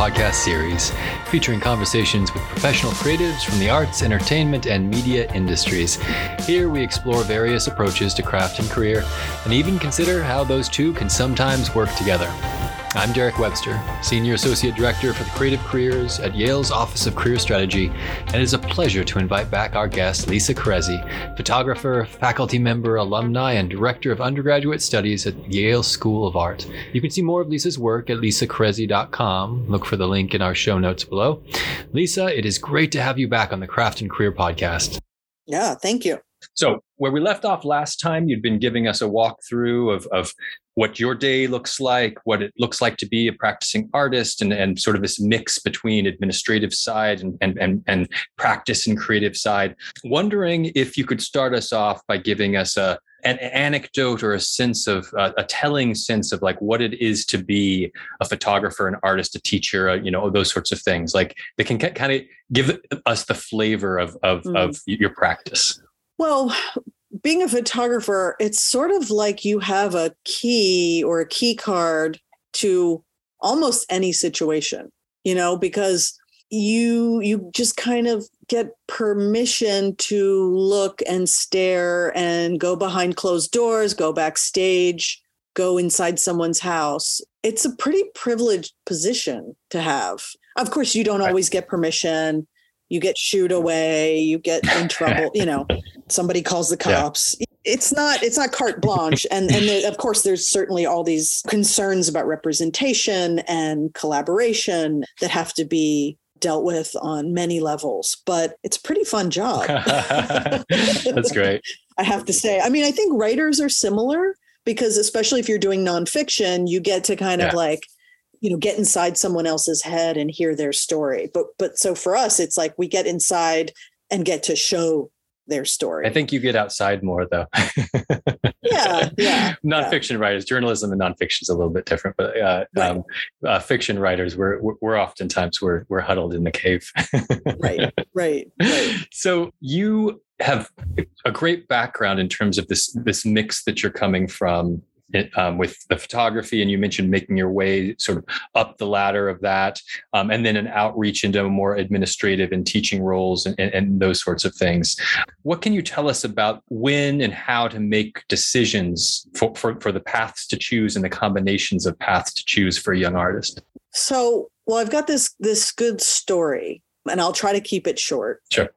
podcast series, featuring conversations with professional creatives from the arts, entertainment, and media industries. Here we explore various approaches to craft and career, and even consider how those two can sometimes work together. I'm Derek Webster, Senior Associate Director for the Creative Careers at Yale's Office of Career Strategy, and it is a pleasure to invite back our guest, Lisa Kereszi, photographer, faculty member, alumni, and Director of Undergraduate Studies at Yale School of Art. You can see more of Lisa's work at lisakereszi.com. Look for the link in our show notes below. Lisa, it is great to have you back on the Craft and Career podcast. Yeah, thank you. So, where we left off last time, you'd been giving us a walkthrough of, of what your day looks like, what it looks like to be a practicing artist, and, and sort of this mix between administrative side and, and, and, and practice and creative side. Wondering if you could start us off by giving us a an anecdote or a sense of uh, a telling sense of like what it is to be a photographer, an artist, a teacher, uh, you know, those sorts of things. Like they can kind of give us the flavor of of, mm. of your practice. Well, being a photographer, it's sort of like you have a key or a key card to almost any situation, you know, because you you just kind of get permission to look and stare and go behind closed doors, go backstage, go inside someone's house. It's a pretty privileged position to have. Of course, you don't always get permission you get shooed away, you get in trouble, you know, somebody calls the cops. Yeah. It's not it's not carte blanche and and the, of course there's certainly all these concerns about representation and collaboration that have to be dealt with on many levels, but it's a pretty fun job. That's great. I have to say. I mean, I think writers are similar because especially if you're doing nonfiction, you get to kind yeah. of like you know get inside someone else's head and hear their story. But but so for us it's like we get inside and get to show their story. I think you get outside more though. Yeah yeah nonfiction yeah. writers. Journalism and nonfiction is a little bit different but uh, right. um, uh, fiction writers we're we're oftentimes we're we're huddled in the cave. Right right right. So you have a great background in terms of this this mix that you're coming from um, with the photography, and you mentioned making your way sort of up the ladder of that, um, and then an outreach into more administrative and teaching roles and, and, and, those sorts of things. What can you tell us about when and how to make decisions for, for, for the paths to choose and the combinations of paths to choose for a young artist? So, well, I've got this this good story, and I'll try to keep it short. Sure.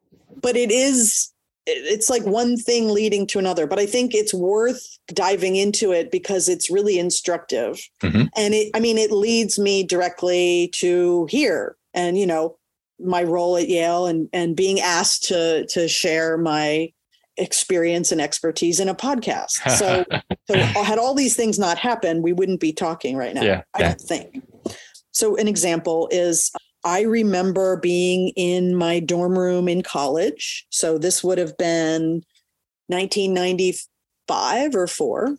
But it is it's like one thing leading to another but i think it's worth diving into it because it's really instructive. Mm-hmm. and it i mean it leads me directly to here and you know my role at yale and and being asked to to share my experience and expertise in a podcast. So so had all these things not happened we wouldn't be talking right now yeah, i don't think. So an example is I remember being in my dorm room in college. So this would have been 1995 or four.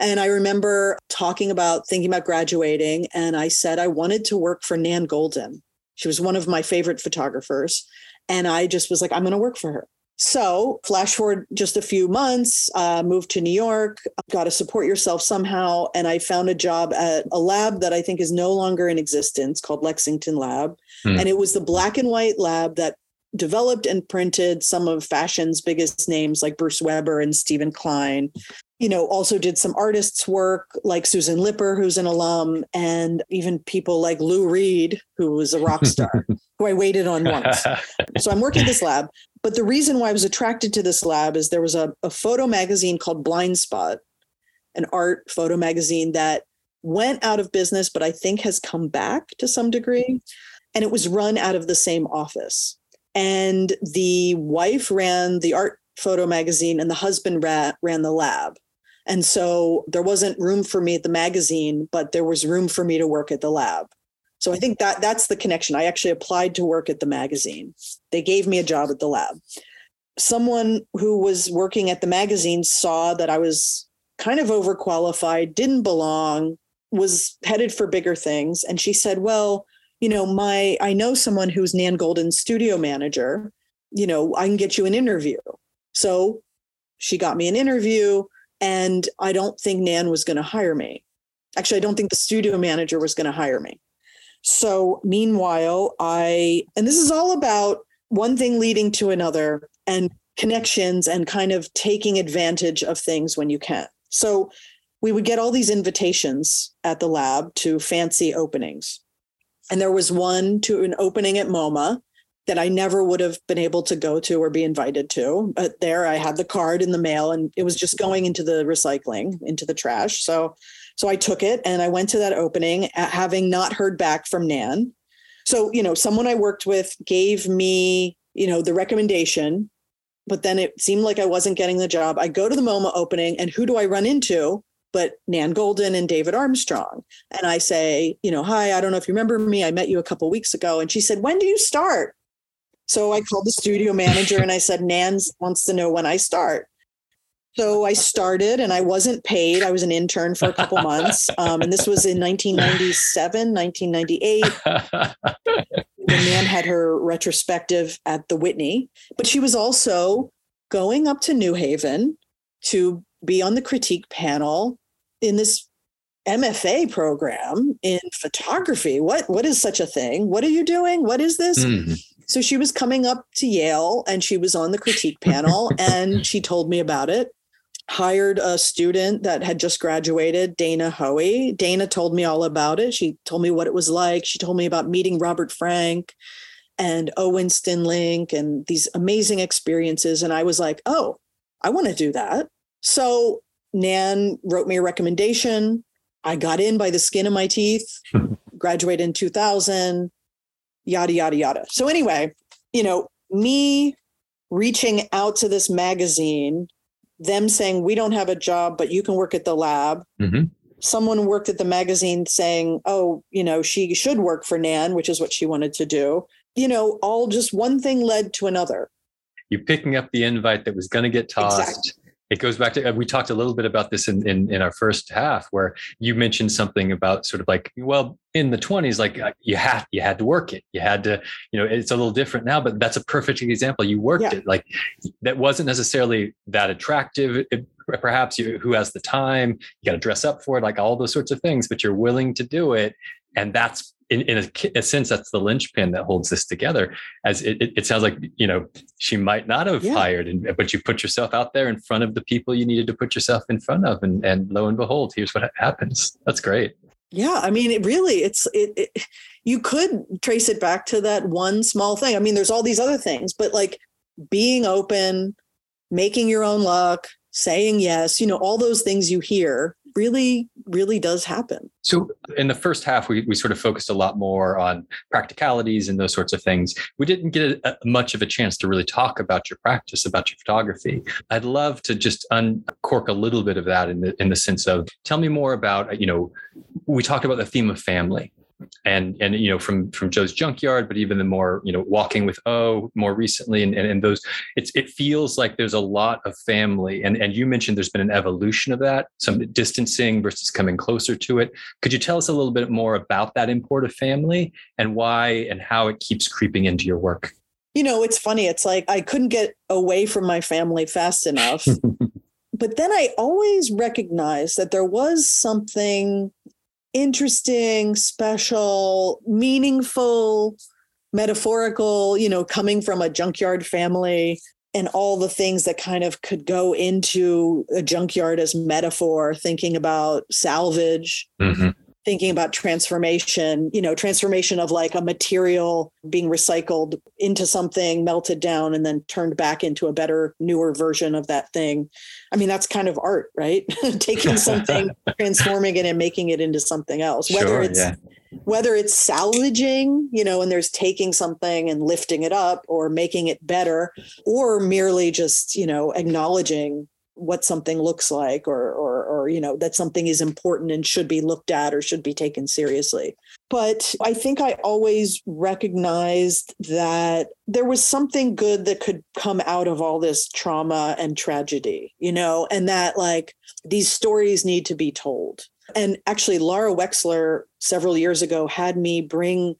And I remember talking about thinking about graduating. And I said I wanted to work for Nan Goldin. She was one of my favorite photographers. And I just was like, I'm going to work for her. So, flash forward just a few months, uh, moved to New York, got to support yourself somehow. And I found a job at a lab that I think is no longer in existence called Lexington Lab. Hmm. And it was the black and white lab that developed and printed some of fashion's biggest names like Bruce Weber and Steven Klein. You know, also did some artists' work like Susan Lipper, who's an alum, and even people like Lou Reed, who was a rock star, who I waited on once. So I'm working this lab. But the reason why I was attracted to this lab is there was a, a photo magazine called Blind Spot, an art photo magazine that went out of business, but I think has come back to some degree. And it was run out of the same office. And the wife ran the art photo magazine, and the husband ran, ran the lab. And so there wasn't room for me at the magazine, but there was room for me to work at the lab. So I think that that's the connection. I actually applied to work at the magazine. They gave me a job at the lab. Someone who was working at the magazine saw that I was kind of overqualified, didn't belong, was headed for bigger things. And she said, Well, you know, my I know someone who's Nan Goldin's studio manager. You know, I can get you an interview. So she got me an interview, and I don't think Nan was going to hire me. Actually, I don't think the studio manager was going to hire me. So, meanwhile, I, and this is all about one thing leading to another and connections and kind of taking advantage of things when you can. So, we would get all these invitations at the lab to fancy openings. And there was one to an opening at MoMA that I never would have been able to go to or be invited to. But there I had the card in the mail and it was just going into the recycling, into the trash. So so I took it and I went to that opening having not heard back from Nan. So, you know, someone I worked with gave me, you know, the recommendation, but then it seemed like I wasn't getting the job. I go to the MoMA opening and who do I run into? But Nan Goldin and David Armstrong. And I say, you know, hi, I don't know if you remember me. I met you a couple weeks ago. And she said, when do you start? So I called the studio manager and I said, Nans wants to know when I start. So I started and I wasn't paid. I was an intern for a couple months. Um, and this was in 1997, 1998. the man had her retrospective at the Whitney, but she was also going up to New Haven to be on the critique panel in this MFA program in photography. What what is such a thing? What are you doing? What is this? Mm-hmm. So she was coming up to Yale and she was on the critique panel and she told me about it hired a student that had just graduated, Dana Hoey. Dana told me all about it. She told me what it was like. She told me about meeting Robert Frank and Owen Stinlink and these amazing experiences. And I was like, oh, I want to do that. So Nan wrote me a recommendation. I got in by the skin of my teeth, graduated in 2000, yada, yada, yada. So, anyway, you know, me reaching out to this magazine them saying we don't have a job but you can work at the lab. Mm-hmm. someone worked at the magazine saying oh you know she should work for nan which is what she wanted to do. You know all just one thing led to another. You're picking up the invite that was going to get tossed. Exactly it goes back to we talked a little bit about this in, in, in our first half where you mentioned something about sort of like well in the 20s like uh, you had you had to work it. You had to you know it's a little different now but that's a perfect example. You worked yeah. it. Like that wasn't necessarily that attractive. It, perhaps you who has the time you got to dress up for it like all those sorts of things but you're willing to do it and that's in, in a, a, sense, that's the linchpin that holds this together. As it, it, it sounds like, you know, she might not have yeah. hired, and, but you put yourself out there in front of the people you needed to put yourself in front of, and, and lo and behold, here's what happens. That's great. Yeah, I mean, it really, it's it, it. You could trace it back to that one small thing. I mean, there's all these other things, but like being open, making your own luck, saying yes, you know, all those things you hear really, really does happen. So, in the first half, we, we sort of focused a lot more on practicalities and those sorts of things. We didn't get a, much of a chance to really talk about your practice, about your photography. I'd love to just uncork a little bit of that in the, in the sense of tell me more about, you know, we talked about the theme of family and and you know from from Joe's junkyard, but even the more you know walking with O more recently, and and, and those it's it feels like there's a lot of family, and and you mentioned there's been an evolution of that, some distancing versus coming closer to it. Could you tell us a little bit more about that import of family and why and how it keeps creeping into your work? You know, it's funny. It's like I couldn't get away from my family fast enough. but then I always recognized that there was something interesting, special, meaningful, metaphorical, you know, coming from a junkyard family and all the things that kind of could go into a junkyard as metaphor, thinking about salvage, mm-hmm thinking about transformation, you know, transformation of like a material being recycled into something, melted down, and then turned back into a better, newer version of that thing. I mean, that's kind of art, right? Taking something, transforming it, and making it into something else. Whether sure, it's yeah. whether it's salvaging, you know, and there's taking something and lifting it up or making it better, or merely just, you know, acknowledging what something looks like or, or or you know that something is important and should be looked at or should be taken seriously. But i think i always recognized that there was something good that could come out of all this trauma and tragedy you know and that like these stories need to be told. And actually laura wexler several years ago had me bring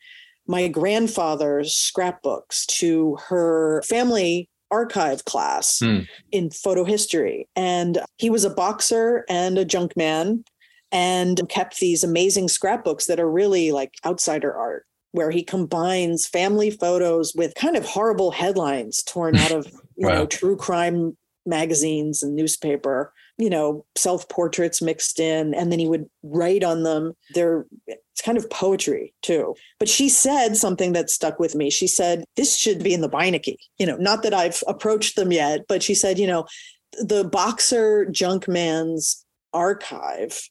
my grandfather's scrapbooks to her family archive class mm. in photo history. And he was a boxer and a junk man. and kept these amazing scrapbooks that are really like outsider art where he combines family photos with kind of horrible headlines torn out of you wow. know true crime magazines and newspaper you know self portraits mixed in and then he would write on them they're it's kind of poetry too but she said something that stuck with me she said this should be in the Beinecke you know not that i've approached them yet but she said you know the boxer junkman's archive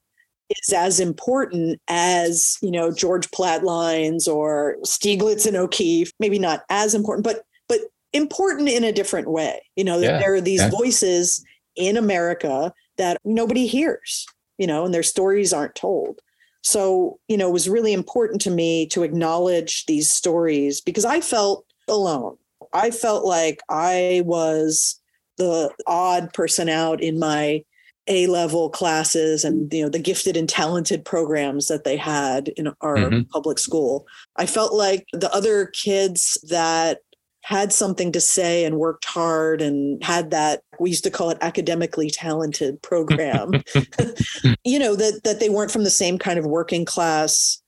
is as important as you know George Platt Lynes or Stieglitz and O'Keeffe. Maybe not as important, but but important in a different way. You know, yeah, there are these yeah. voices in America that nobody hears. You know, and their stories aren't told. So you know, it was really important to me to acknowledge these stories because I felt alone. I felt like I was the odd person out in my a level classes and you know the gifted and talented programs that they had in our mm-hmm. public school i felt like the other kids that had something to say and worked hard and had that we used to call it academically talented program you know that that they weren't from the same kind of working class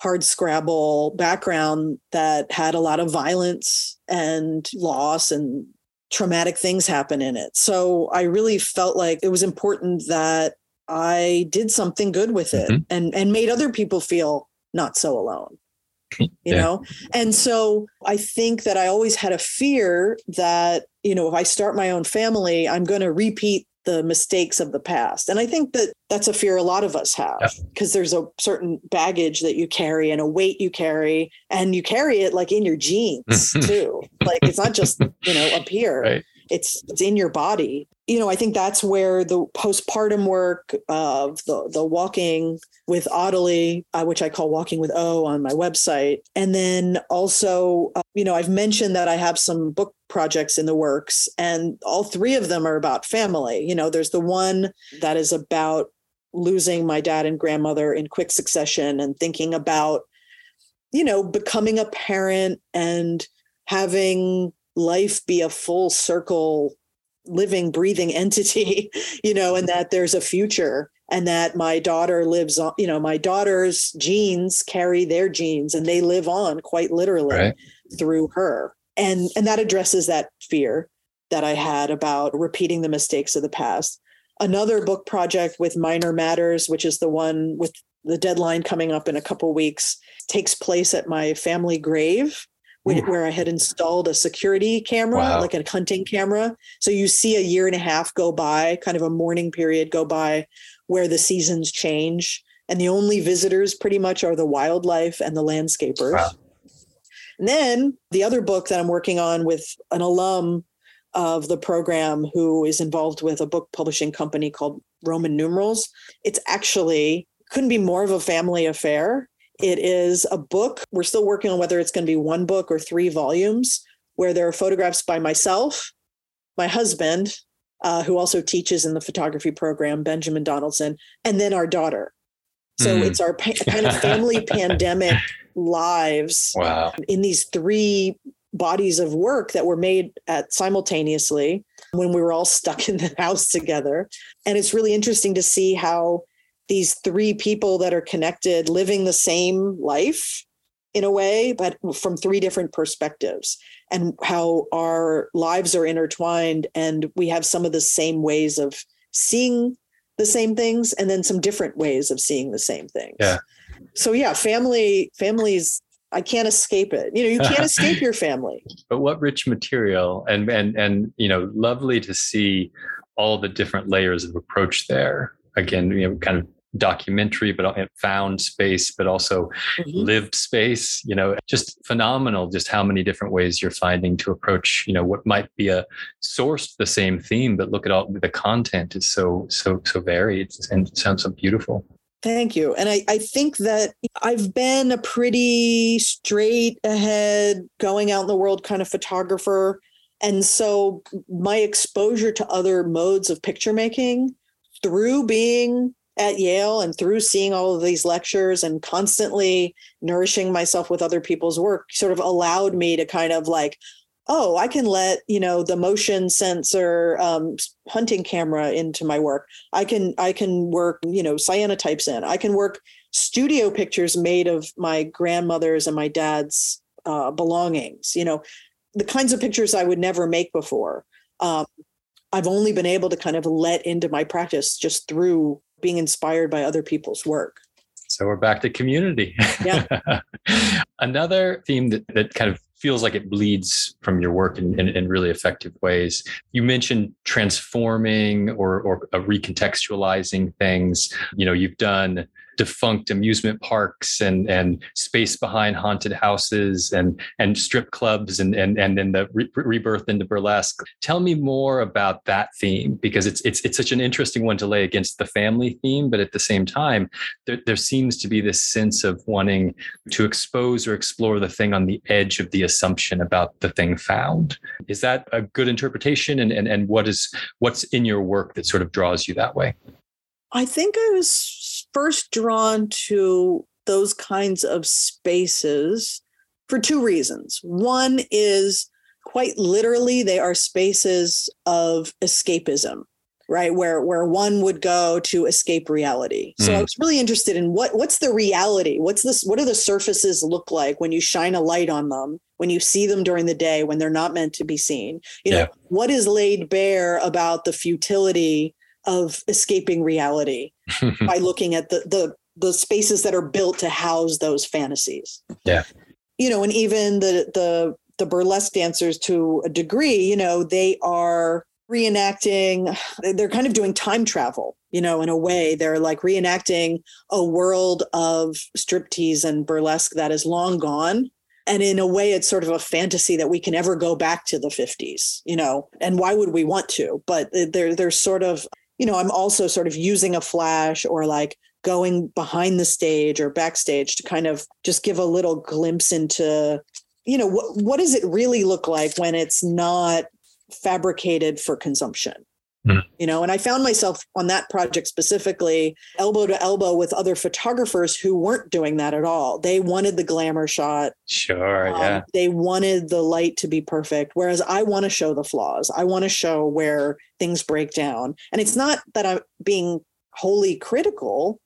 hard scrabble background that had a lot of violence and loss and traumatic things happen in it. So I really felt like it was important that I did something good with it mm-hmm. and and made other people feel not so alone. You yeah. know? And so I think that I always had a fear that, you know, if I start my own family, I'm going to repeat the mistakes of the past. And I think that that's a fear a lot of us have because yeah. there's a certain baggage that you carry and a weight you carry, and you carry it like in your genes too. like it's not just, you know, up here. Right. It's it's in your body. You know, I think that's where the postpartum work of the the walking with Audley, uh, which I call Walking with O on my website. And then also, uh, you know, I've mentioned that I have some book projects in the works, and all three of them are about family. You know, there's the one that is about losing my dad and grandmother in quick succession and thinking about, you know, becoming a parent and having life be a full circle living breathing entity you know and that there's a future and that my daughter lives on you know my daughter's genes carry their genes and they live on quite literally right. through her. And and that addresses that fear that i had about repeating the mistakes of the past. Another book project with minor matters which is the one with the deadline coming up in a couple weeks takes place at my family grave where I had installed a security camera, wow. like a hunting camera. So you see a year and a half go by, kind of a mourning period go by, where the seasons change. And the only visitors pretty much are the wildlife and the landscapers. Wow. And then the other book that I'm working on with an alum of the program who is involved with a book publishing company called Roman Numerals. It's actually couldn't be more of a family affair. It is a book. We're still working on whether it's going to be one book or three volumes, where there are photographs by myself, my husband, uh, who also teaches in the photography program, Benjamin Donaldson, and then our daughter. So mm. it's our pa- kind of family pandemic lives wow. in these three bodies of work that were made at simultaneously when we were all stuck in the house together. And it's really interesting to see how these three people that are connected living the same life in a way, but from three different perspectives, and how our lives are intertwined. And we have some of the same ways of seeing the same things, and then some different ways of seeing the same things. Yeah. So, yeah, family, families, I can't escape it. You know, you can't escape your family. But what rich material and, and, and, you know, lovely to see all the different layers of approach there. Again, you know, kind of documentary, but found space, but also mm-hmm. lived space. You know, just phenomenal. Just how many different ways you're finding to approach. You know, what might be a source the same theme, but look at all the content is so so so varied and sounds so beautiful. Thank you. And I, I think that I've been a pretty straight ahead, going out in the world kind of photographer. And so my exposure to other modes of picture making through being at Yale and through seeing all of these lectures and constantly nourishing myself with other people's work sort of allowed me to kind of like oh, I can let you know the motion sensor um, hunting camera into my work. I can I can work you know cyanotypes in. I can work studio pictures made of my grandmother's and my dad's uh, belongings. You know, the kinds of pictures I would never make before. Um, I've only been able to kind of let into my practice just through being inspired by other people's work. So we're back to community. Yeah. Another theme that, that kind of feels like it bleeds from your work in, in, in, really effective ways. You mentioned transforming or, or uh, recontextualizing things. You know, you've done defunct amusement parks and and space behind haunted houses and and strip clubs and and and then the re- rebirth into burlesque. Tell me more about that theme because it's it's it's such an interesting one to lay against the family theme, but at the same time, there, there seems to be this sense of wanting to expose or explore the thing on the edge of the assumption about the thing found. Is that a good interpretation? And and and what is what's in your work that sort of draws you that way? I think I was first drawn to those kinds of spaces for two reasons. One is quite literally, they are spaces of escapism right where where one would go to escape reality so mm. i was really interested in what what's the reality what's this what do the surfaces look like when you shine a light on them when you see them during the day when they're not meant to be seen you yeah. know what is laid bare about the futility of escaping reality by looking at the the the spaces that are built to house those fantasies. Yeah. You know, and even the the the burlesque dancers to a degree, you know, they are reenacting they're kind of doing time travel you know in a way they're like reenacting a world of striptease and burlesque that is long gone and in a way it's sort of a fantasy that we can ever go back to the 50s you know and why would we want to but uh, they're they're sort of you know, I'm also sort of using a flash or like going behind the stage or backstage to kind of just give a little glimpse into, you know, what what does it really look like when it's not fabricated for consumption? Mm. You know, and I found myself on that project specifically elbow to elbow with other photographers who weren't doing that at all. They wanted the glamour shot. Sure. Um, yeah. They wanted the light to be perfect. Whereas I want to show the flaws. I want to show where things break down. And it's not that I'm being wholly critical.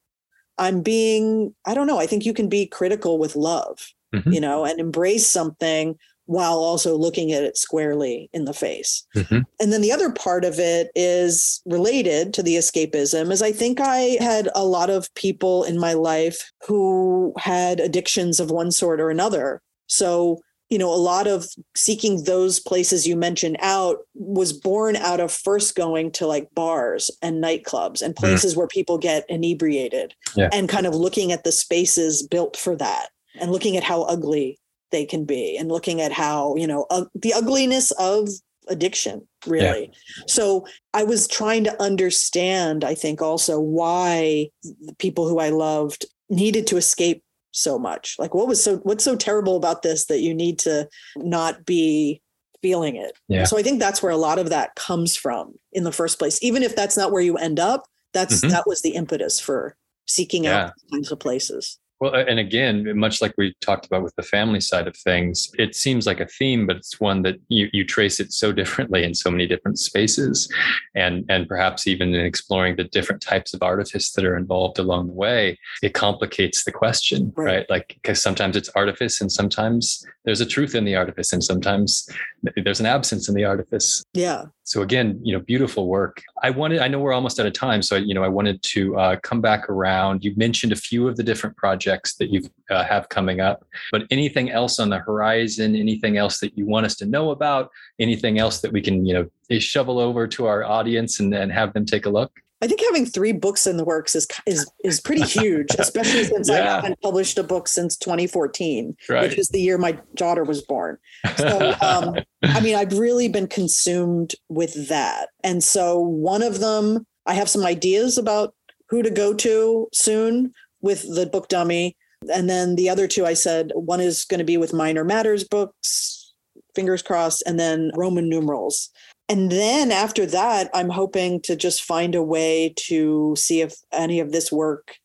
I'm being, I don't know, I think you can be critical with love, mm-hmm. you know, and embrace something while also looking at it squarely in the face. Mm-hmm. And then the other part of it is related to the escapism is I think I had a lot of people in my life who had addictions of one sort or another. So, you know, a lot of seeking those places you mentioned out was born out of first going to like bars and nightclubs and mm-hmm. places mm. where people get inebriated yeah. and kind of looking at the spaces built for that and looking at how ugly they can be and looking at how you know uh, the ugliness of addiction really yeah. so i was trying to understand i think also why the people who i loved needed to escape so much like what was so what's so terrible about this that you need to not be feeling it yeah. so i think that's where a lot of that comes from in the first place even if that's not where you end up that's mm-hmm. that was the impetus for seeking yeah. out kinds of places well, and again, much like we talked about with the family side of things, it seems like a theme, but it's one that you, you trace it so differently in so many different spaces. And, and perhaps even in exploring the different types of artifice that are involved along the way, it complicates the question, right? right? Like, because sometimes it's artifice and sometimes there's a truth in the artifice and sometimes there's an absence in the artifice. Yeah. So again, you know, beautiful work. I wanted, I know we're almost out of time. So, you know, I wanted to uh, come back around. You mentioned a few of the different projects that you uh, have coming up, but anything else on the horizon, anything else that you want us to know about, anything else that we can, you know, shovel over to our audience and, and have them take a look? I think having three books in the works is is is pretty huge, especially since yeah. I haven't published a book since 2014, right. which is the year my daughter was born. So, um, I mean, I've really been consumed with that, and so one of them, I have some ideas about who to go to soon with the book dummy, and then the other two, I said one is going to be with Minor Matters books, fingers crossed, and then Roman numerals and then after that, I'm hoping to just find a way to see if any of this work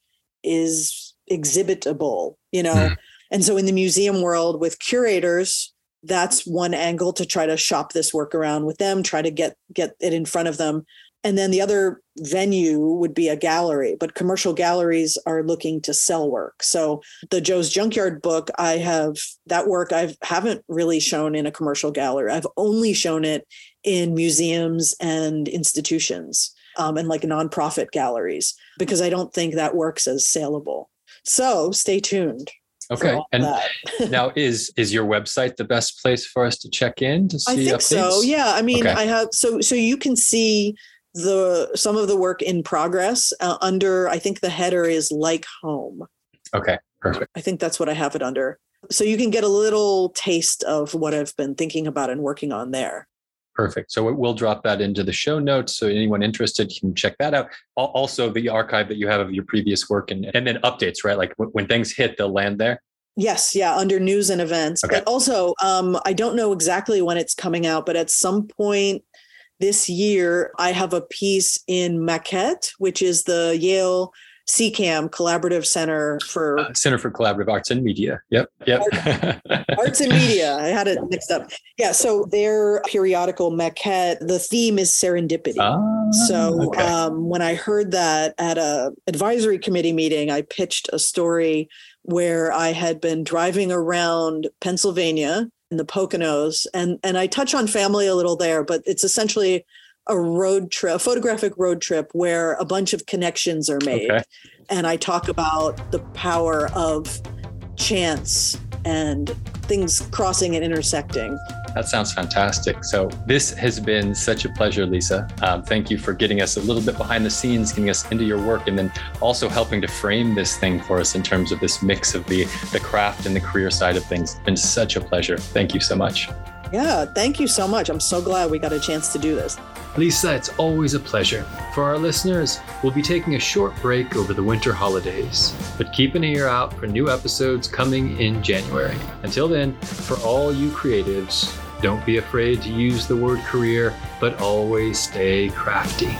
is exhibitable, you know. Mm. And so in the museum world with curators, that's one angle to try to shop this work around with them, try to get get it in front of them. And then the other venue would be a gallery, but commercial galleries are looking to sell work. So the Joe's Junkyard book, I have that work I haven't really shown in a commercial gallery. I've only shown it in museums and institutions um, and like nonprofit galleries because I don't think that works as saleable. So stay tuned. Okay. And now is is your website the best place for us to check in to see I think updates? so. Yeah. I mean, Okay. I have so so you can see the some of the work in progress uh, under I think the header is like home. Okay. Perfect. I think that's what I have it under. So you can get a little taste of what I've been thinking about and working on there. Perfect. So we'll drop that into the show notes. So anyone interested can check that out. Also, the archive that you have of your previous work and, and then updates, right? Like when, things hit, they'll land there. Yes, yeah, under news and events. Okay. But also, um, I don't know exactly when it's coming out, but at some point this year, I have a piece in Maquette, which is the Yale CCAM Collaborative Center for Uh, Center for Collaborative Arts and Media. Yep. Yep. Arts and Media. I had it mixed up. Yeah, so their periodical Maquette, the theme is serendipity. Ah, So okay. um, when I heard that at a advisory committee meeting, I pitched a story where I had been driving around Pennsylvania in the Poconos, and and I touch on family a little there, but it's essentially a road trip, a photographic road trip where a bunch of connections are made, Okay. and I talk about the power of chance and things crossing and intersecting. That sounds fantastic. So, this has been such a pleasure, Lisa. Um, thank you for getting us a little bit behind the scenes, getting us into your work, and then also helping to frame this thing for us in terms of this mix of the, the craft and the career side of things. It's been such a pleasure. Thank you so much. Yeah, thank you so much. I'm so glad we got a chance to do this. Lisa, it's always a pleasure. For our listeners, we'll be taking a short break over the winter holidays, but keep an ear out for new episodes coming in January. Until then, for all you creatives, don't be afraid to use the word career, but always stay crafty.